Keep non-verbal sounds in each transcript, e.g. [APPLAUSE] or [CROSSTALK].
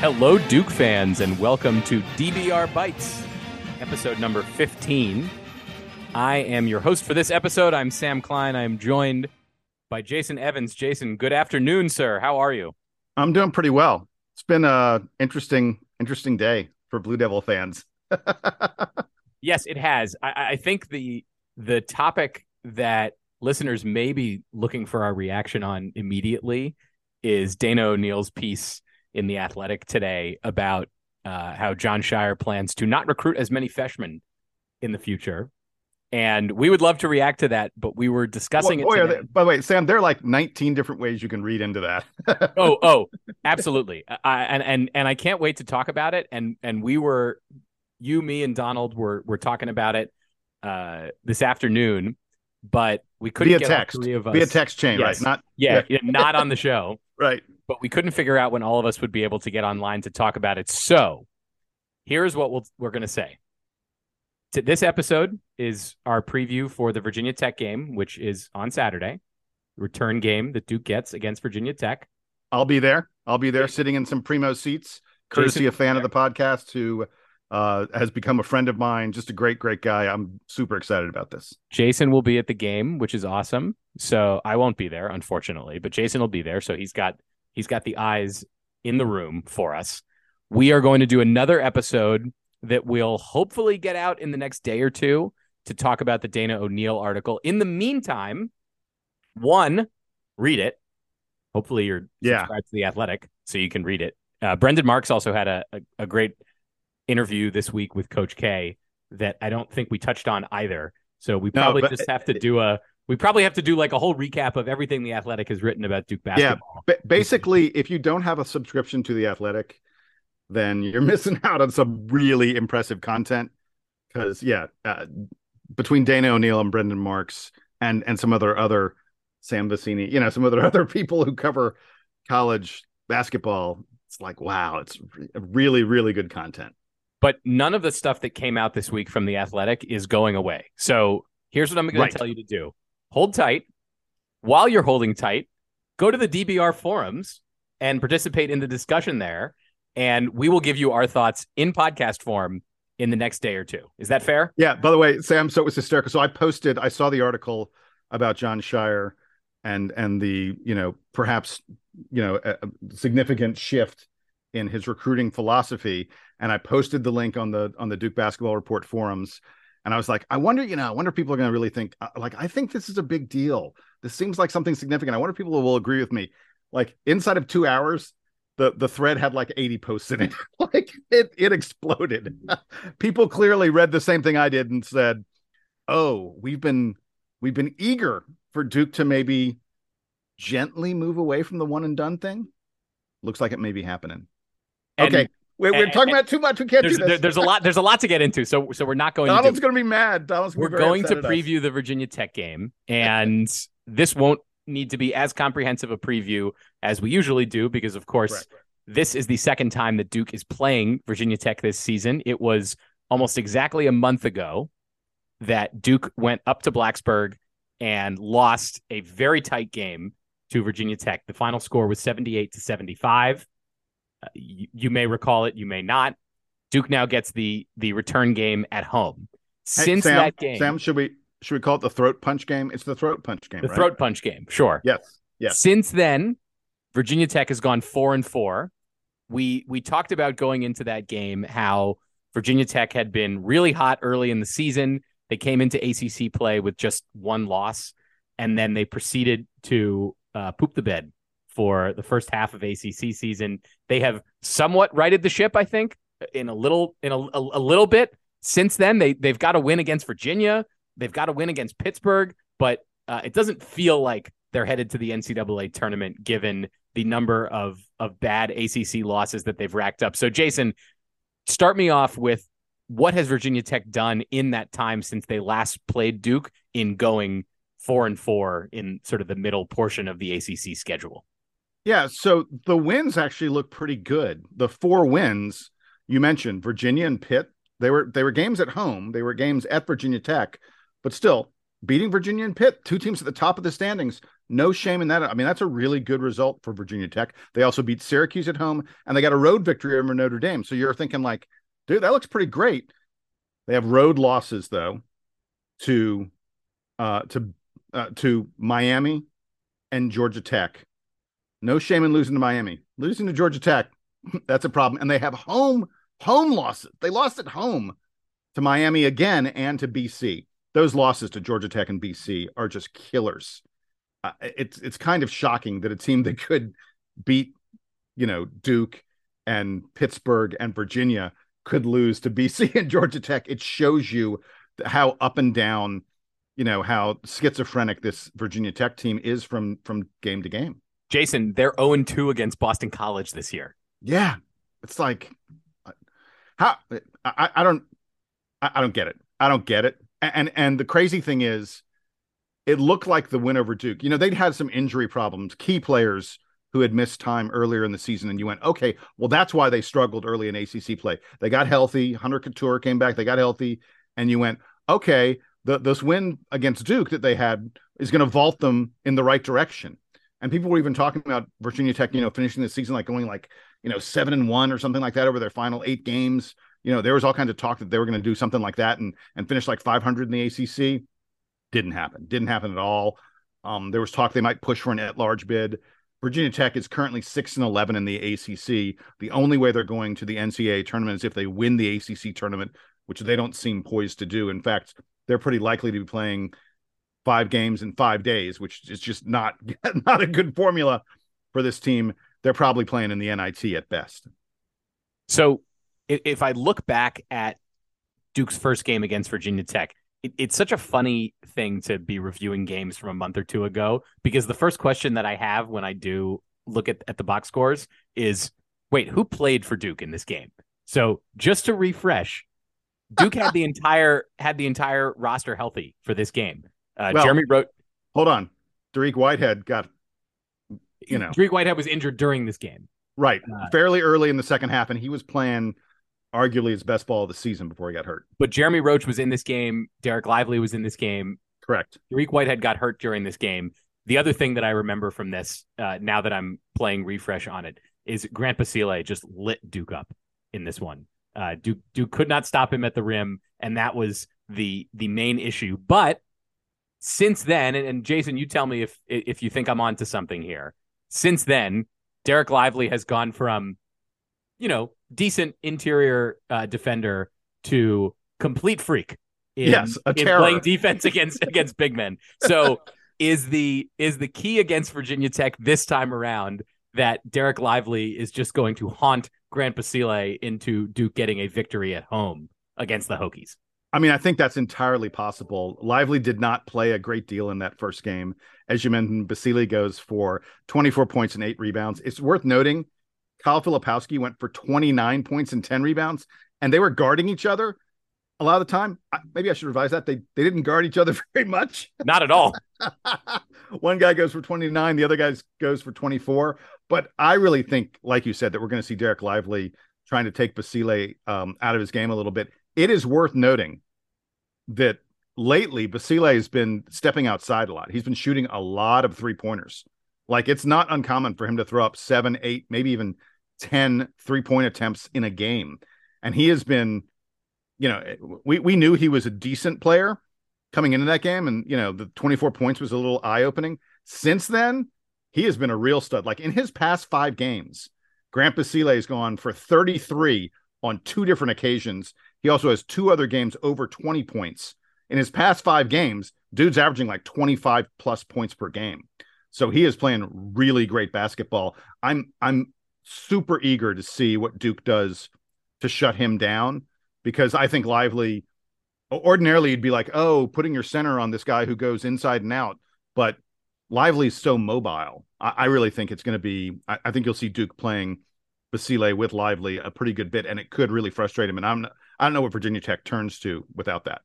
Hello, Duke fans, and welcome to DBR Bites, episode number 15. I am your host for this episode. I'm Sam Klein. I'm joined by Jason Evans. Jason, good afternoon, sir. How are you? I'm doing pretty well. It's been a interesting, interesting day for Blue Devil fans. [LAUGHS] yes, it has. I, I think the the topic that listeners may be looking for our reaction on immediately is Dana O'Neill's piece in the Athletic today about uh, how Jon Scheyer plans to not recruit as many freshmen in the future. And we would love to react to that, but we were discussing well, it. They, by the way, Sam, there are like 19 different ways you can read into that. [LAUGHS] oh, oh, absolutely. I, and and and I can't wait to talk about it. And and we were, you, me, and Donald were were talking about it uh, this afternoon, but we couldn't via get text three of us. via text chain, yes. right? Not yeah, yeah, not on the [LAUGHS] show, right? But we couldn't figure out when all of us would be able to get online to talk about it. So here's what we'll, we're going to say. This episode is our preview for the Virginia Tech game, which is on Saturday. Return game that Duke gets against Virginia Tech. I'll be there. I'll be there sitting in some primo seats, courtesy Jason, a fan of the podcast who uh, has become a friend of mine. Just a great, great guy. I'm super excited about this. Jason will be at the game, which is awesome. So I won't be there, unfortunately, but Jason will be there. So he's got he's got the eyes in the room for us. We are going to do another episode that will hopefully get out in the next day or two to talk about the Dana O'Neill article. In the meantime, one, read it. Hopefully you're yeah. subscribed to the Athletic so you can read it. Uh, Brendan Marks also had a, a, a great interview this week with Coach K that I don't think we touched on either. So we probably no, just have to do a we probably have to do like a whole recap of everything the Athletic has written about Duke basketball. Yeah, basically, if you don't have a subscription to the Athletic, then you're [LAUGHS] missing out on some really impressive content. Because yeah, uh, between Dana O'Neill and Brendan Marks and and some other other Sam Vecenie, you know, some other [LAUGHS] other people who cover college basketball, it's like wow, it's really really good content. But none of the stuff that came out this week from the Athletic is going away. So here's what I'm going right. to tell you to do: hold tight. While you're holding tight, go to the DBR forums and participate in the discussion there and we will give you our thoughts in podcast form in the next day or two. Is that fair? Yeah. By the way, Sam, so it was hysterical. So I posted, I saw the article about Jon Scheyer and and the you know perhaps you know a, significant shift in his recruiting philosophy, and I posted the link on the on the Duke Basketball Report forums. And I was like, I wonder, you know, I wonder if people are going to really think, uh, like, I think this is a big deal. This seems like something significant. I wonder if people will agree with me. Like, inside of two hours, the the thread had like 80 posts in it [LAUGHS] like it it exploded [LAUGHS] people clearly read the same thing i did and said oh we've been we've been eager for duke to maybe gently move away from the one and done thing looks like it may be happening and, okay we're, we're talking about too much we can't there's, do this there's a lot there's a lot to get into so so we're not going donald's going to be mad donald's we're going to preview the virginia tech game and this won't need to be as comprehensive a preview as we usually do because of course right, right. this is the second time that Duke is playing Virginia Tech this season. It was almost exactly a month ago that Duke went up to Blacksburg and lost a very tight game to Virginia Tech. The final score was 78 to 75. Uh, you, you, may recall it, you may not. Duke now gets the the return game at home. Since hey, Sam, that game, Sam, should we should we call it the throat punch game? It's the throat punch game. The right? throat punch game, sure. Yes. Yes. Since then, Virginia Tech has gone four and four. We we talked about going into that game how Virginia Tech had been really hot early in the season. They came into ACC play with just one loss, and then they proceeded to uh, poop the bed for the first half of ACC season. They have somewhat righted the ship, I think, in a little in a, a, a little bit. Since then, they they've got a win against Virginia. They've got to win against Pittsburgh, but uh, it doesn't feel like they're headed to the NCAA tournament given the number of of bad ACC losses that they've racked up. So, Jason, start me off with what has Virginia Tech done in that time since they last played Duke in going four and four in sort of the middle portion of the ACC schedule? Yeah, so the wins actually look pretty good. The four wins you mentioned, Virginia and Pitt, they were they were games at home. They were games at Virginia Tech, but still beating Virginia and Pitt, two teams at the top of the standings. No shame in that. I mean, that's a really good result for Virginia Tech. They also beat Syracuse at home and they got a road victory over Notre Dame. So you're thinking, like, dude, that looks pretty great. They have road losses, though, to uh, to uh, to Miami and Georgia Tech. No shame in losing to Miami. Losing to Georgia Tech, [LAUGHS] that's a problem. And they have home home losses. They lost at home to Miami again and to BC. Those losses to Georgia Tech and BC are just killers. Uh, it's it's kind of shocking that a team that could beat, you know, Duke and Pittsburgh and Virginia could lose to [LAUGHS] BC and Georgia Tech. It shows you how up and down, you know, how schizophrenic this Virginia Tech team is from from game to game. Jason, they're 0 2 against Boston College this year. Yeah. It's like how I, I don't I, don't get it. I don't get it. And and the crazy thing is it looked like the win over Duke. You know, they'd had some injury problems, key players who had missed time earlier in the season, and you went, okay, well, that's why they struggled early in ACC play. They got healthy. Hunter Cattoor came back. They got healthy, and you went, okay, the, this win against Duke that they had is going to vault them in the right direction. And people were even talking about Virginia Tech, you know, finishing the season like going like you know, seven and one or something like that over their final eight games. You know, there was all kinds of talk that they were going to do something like that and and finish like 500 in the ACC. Didn't happen. Didn't happen at all. Um, there was talk they might push for an at-large bid. Virginia Tech is currently six and eleven in the ACC. The only way they're going to the NCAA tournament is if they win the ACC tournament, which they don't seem poised to do. In fact, they're pretty likely to be playing five games in five days, which is just not [LAUGHS] not a good formula for this team they're probably playing in the NIT at best. So if I look back at Duke's first game against Virginia Tech, it, it's such a funny thing to be reviewing games from a month or two ago because the first question that I have when I do look at, at the box scores is wait, who played for Duke in this game? So just to refresh, Duke had the [LAUGHS] entire had the entire roster healthy for this game. Uh, well, Jeremy Roach. Hold on, Dariq Whitehead got you know, Dariq Whitehead was injured during this game. Right. Uh, Fairly early in the second half, and he was playing arguably his best ball of the season before he got hurt. But Jeremy Roach was in this game. Dereck Lively was in this game. Correct. Dariq Whitehead got hurt during this game. The other thing that I remember from this, uh, now that I'm playing refresh on it, is Grant Basile just lit Duke up in this one. Uh, Duke Duke could not stop him at the rim, and that was the the main issue. But since then, and, and Jason, you tell me if if you think I'm onto something here since then, Dereck Lively has gone from, you know, decent interior uh, defender to complete freak. In, yes, in playing [LAUGHS] defense against against big men. So [LAUGHS] is the is the key against Virginia Tech this time around that Dereck Lively is just going to haunt Grant Basile into Duke getting a victory at home against the Hokies? I mean, I think that's entirely possible. Lively did not play a great deal in that first game. As you mentioned, Basile goes for 24 points and eight rebounds. It's worth noting Kyle Filipowski went for 29 points and 10 rebounds, and they were guarding each other a lot of the time. Maybe I should revise that. They they didn't guard each other [LAUGHS] very much. Not at all. [LAUGHS] One guy goes for 29, the other guy goes for 24. But I really think, like you said, that we're going to see Derek Lively trying to take Basile um, out of his game a little bit it is worth noting that lately Basile has been stepping outside a lot. He's been shooting a lot of three pointers. Like it's not uncommon for him to throw up seven, eight, maybe even 10 three point attempts in a game. And he has been, you know, we, we knew he was a decent player coming into that game. And, you know, the 24 points was a little eye opening. Since then, he has been a real stud. Like in his past five games, Grant Basile has gone for 33 on two different occasions he also has two other games over 20 points. In his past five games, dude's averaging like 25 plus points per game. So he is playing really great basketball. I'm I'm super eager to see what Duke does to shut him down because I think Lively ordinarily you'd be like, oh, putting your center on this guy who goes inside and out. But Lively's so mobile. I, I really think it's going to be, I, I, think you'll see Duke playing Basile with Lively a pretty good bit, and it could really frustrate him. And I'm I don't know what Virginia Tech turns to without that.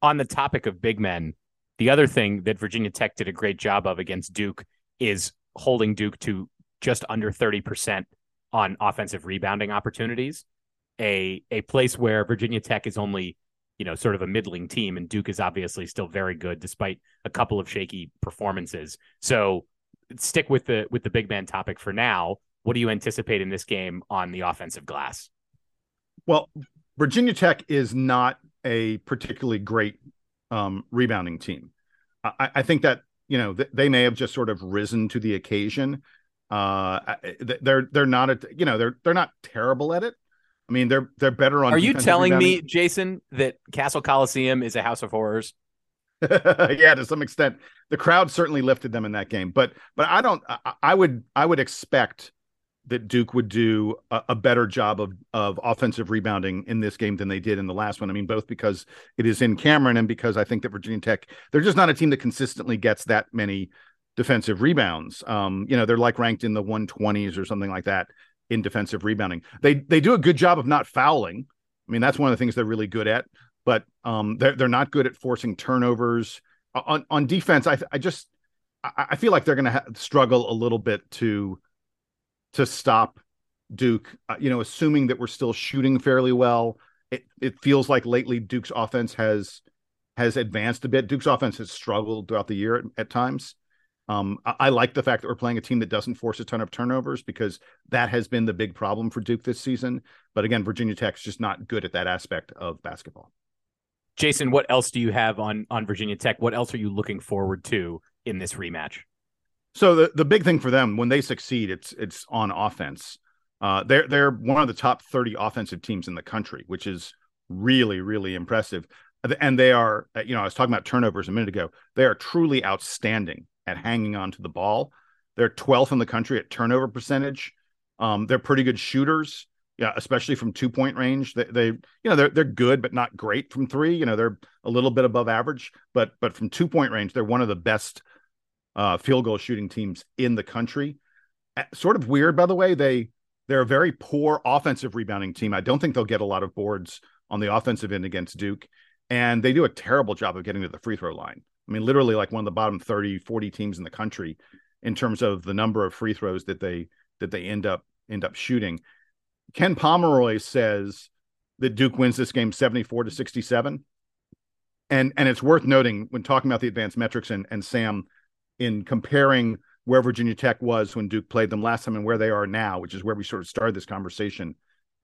On the topic of big men, the other thing that Virginia Tech did a great job of against Duke is holding Duke to just under 30% on offensive rebounding opportunities. A a place where Virginia Tech is only, you know, sort of a middling team. And Duke is obviously still very good despite a couple of shaky performances. So stick with the with the big man topic for now. What do you anticipate in this game on the offensive glass? Well, Virginia Tech is not a particularly great um, rebounding team. I, I, think that you know th- they may have just sort of risen to the occasion. Uh, they're they're not a you know they're they're not terrible at it. I mean they're they're better on. Are you telling rebounding. me, Jason, that Cassell Coliseum is a house of horrors? [LAUGHS] yeah, to some extent, the crowd certainly lifted them in that game. But but I don't. I, I would I would expect that Duke would do a, a, better job of of offensive rebounding in this game than they did in the last one. I mean, both because it is in Cameron and because I think that Virginia Tech they're just not a team that consistently gets that many defensive rebounds. Um, you know, they're like ranked in the 120s or something like that in defensive rebounding. They they do a good job of not fouling. I mean, that's one of the things they're really good at. But um, they're they're not good at forcing turnovers on on defense. I I just I, I feel like they're going to ha- struggle a little bit to to stop Duke. Uh, you know, assuming that we're still shooting fairly well. It it feels like lately Duke's offense has has advanced a bit. Duke's offense has struggled throughout the year at, at times. Um, I, I, like the fact that we're playing a team that doesn't force a ton of turnovers because that has been the big problem for Duke this season. But again, Virginia Tech's just not good at that aspect of basketball. Jason, what else do you have on on Virginia Tech? What else are you looking forward to in this rematch? So the, the big thing for them when they succeed, it's it's on offense. Uh, they're they're one of the top 30 offensive teams in the country, which is really really impressive. And they are, you know, I was talking about turnovers a minute ago. They are truly outstanding at hanging on to the ball. They're 12th in the country at turnover percentage. Um, they're pretty good shooters, yeah, especially from two point range. They, they, you know, they're they're good but not great from three. You know, they're a little bit above average, but but from two point range, they're one of the best uh, field goal shooting teams in the country. Sort of weird, by the way. They they're a very poor offensive rebounding team. I don't think they'll get a lot of boards on the offensive end against Duke, and they do a terrible job of getting to the free throw line. I mean, literally like one of the bottom 30, 40 teams in the country in terms of the number of free throws that they that they end up end up shooting. Ken Pomeroy says that Duke wins this game 74 to 67. And and it's worth noting when talking about the advanced metrics and, and Sam in comparing where Virginia Tech was when Duke played them last time and where they are now, which is where we sort of started this conversation.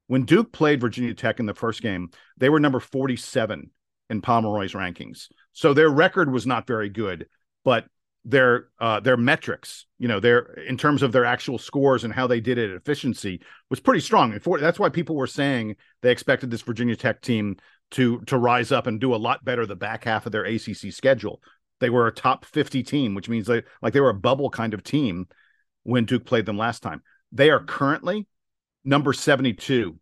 When Duke played Virginia Tech in the first game, they were number 47 in Pomeroy's rankings. So their record was not very good, but their uh, their metrics, you know, their in terms of their actual scores and how they did it at efficiency was pretty strong. And for, that's why people were saying they expected this Virginia Tech team to to rise up and do a lot better the back half of their ACC schedule. They were a top 50 team, which means they like they were a bubble kind of team when Duke played them last time. They are currently number 72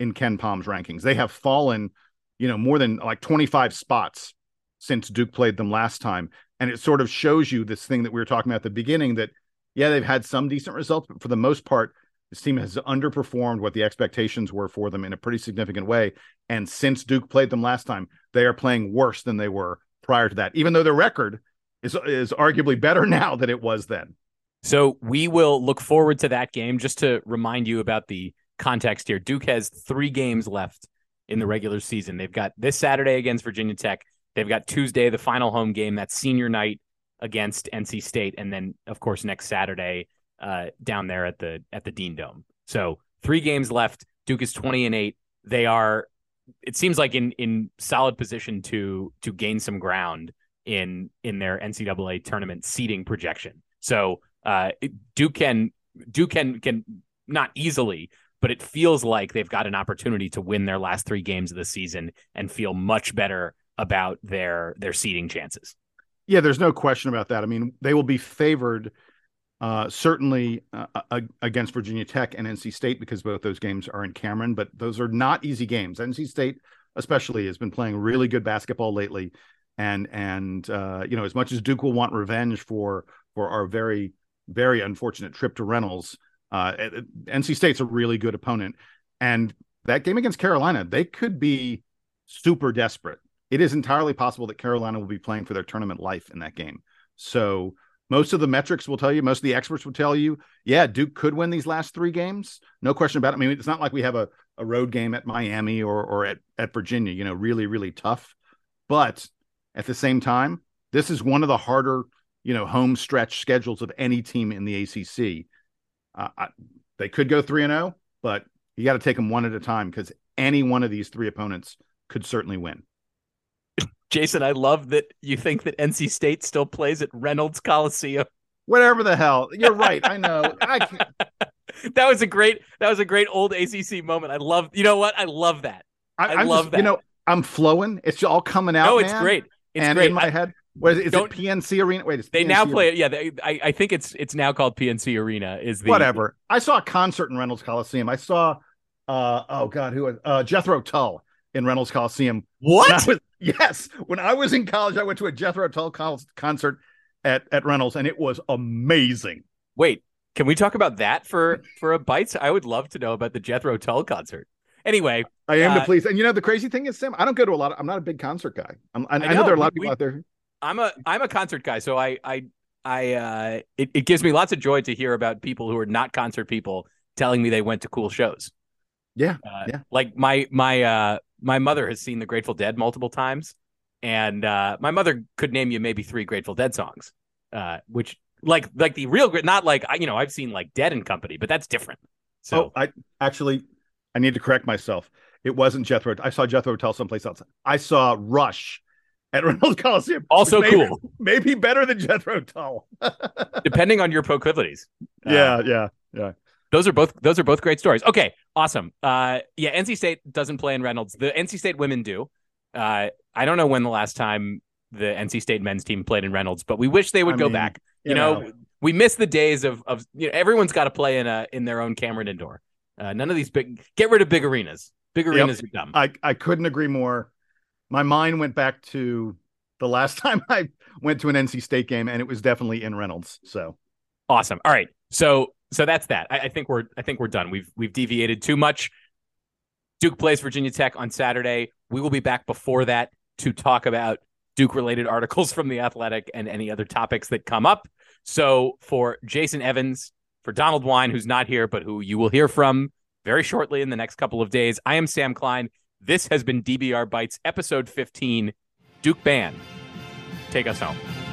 in KenPom's rankings. They have fallen, you know, more than like 25 spots since Duke played them last time. And it sort of shows you this thing that we were talking about at the beginning that, yeah, they've had some decent results, but for the most part, this team has underperformed what the expectations were for them in a pretty significant way. And since Duke played them last time, they are playing worse than they were prior to that, even though their record is is arguably better [LAUGHS] now than it was then. So we will look forward to that game. Just to remind you about the context here, Duke has three games left in the regular season. They've got this Saturday against Virginia Tech. They've got Tuesday, the final home game, that's senior night against NC State, and then of course next Saturday uh, down there at the at the Dean Dome. So three games left. Duke is twenty and eight. They are it seems like in in solid position to to gain some ground in in their NCAA tournament seeding projection. So uh, Duke can Duke can can not easily, but it feels like they've got an opportunity to win their last three games of the season and feel much better about their their seeding chances. Yeah, there's no question about that. I mean, they will be favored uh, certainly uh, against Virginia Tech and NC State because both those games are in Cameron, but those are not easy games. NC State, especially, has been playing really good basketball lately, and and uh, you know as much as Duke will want revenge for for our very very unfortunate trip to Reynolds, uh, NC State's a really good opponent, and that game against Carolina, they could be super desperate. It is entirely possible that Carolina will be playing for their tournament life in that game. So most of the metrics will tell you, most of the experts will tell you, yeah, Duke could win these last three games. No question about it. I mean, it's not like we have a, a road game at Miami or or at at Virginia. You know, really really tough. But at the same time, this is one of the harder you know home stretch schedules of any team in the ACC. Uh, I, they could go three and zero, but you got to take them one at a time because any one of these three opponents could certainly win. Jason, I love that you think that NC State still plays at Reynolds Coliseum. Whatever the hell, you're right. I know. [LAUGHS] I that was a great. That was a great old ACC moment. I love. You know what? I love that. I, I love just, that. You know, I'm flowing. It's all coming out. No, it's man. great. It's and great. in my head, what is, it, is it PNC Arena? Wait, they PNC now play it. Yeah, they, I, I think it's it's now called PNC Arena. Is the whatever? I saw a concert in Reynolds Coliseum. I saw, uh, oh god, who was uh, Jethro Tull in Reynolds Coliseum. What? Was, yes, when I was in college, I went to a Jethro Tull concert at at Reynolds, and it was amazing. Wait, can we talk about that for for a bites? I would love to know about the Jethro Tull concert. Anyway, I am uh, to please. And you know, the crazy thing is, Sam, I don't go to a lot. Of, I'm not a big concert guy. I'm, I, I, know, I know there are a lot of people we, out there. I'm a I'm a concert guy, so I I I uh, it, it gives me lots of joy to hear about people who are not concert people telling me they went to cool shows. Yeah, uh, yeah. Like my my uh my mother has seen the Grateful Dead multiple times, and uh, my mother could name you maybe three Grateful Dead songs, uh, which like like the real not like you know I've seen like Dead and Company, but that's different. So oh, I actually I need to correct myself. It wasn't Jethro. I saw Jethro Tull someplace else. I saw Rush at [LAUGHS] Reynolds Coliseum. Also maybe, cool. [LAUGHS] Maybe better than Jethro Tull. [LAUGHS] Depending on your proclivities. Yeah, uh, yeah, yeah. Those are both those are both great stories. Okay, awesome. Uh, yeah, NC State doesn't play in Reynolds. The NC State women do. Uh, I don't know when the last time the NC State men's team played in Reynolds, but we wish they would I go mean, back. You, you know, know, we miss the days of of you know everyone's got to play in a in their own Cameron indoor. Uh, none of these big get rid of big arenas. Big arenas yep. are dumb. I I couldn't agree more my mind went back to the last [LAUGHS] time I went to an NC State game, and it was definitely in Reynolds. So awesome. All right, so so that's that. I, I think we're I think we're done. We've we've deviated too much. Duke plays Virginia Tech on Saturday. We will be back before that to talk about Duke related articles from the Athletic and any other topics that come up. So for Jason Evans, for Donald Wine, who's not here but who you will hear from very shortly in the next couple of days, I am Sam Klein. This has been DBR Bites, episode 15. Duke Band, take us home.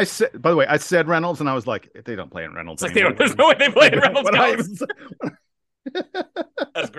I said, by the way, I said Reynolds, and I was like, they don't play in Reynolds. Like they don't. There's no way they play in [LAUGHS] Reynolds. [LAUGHS] That's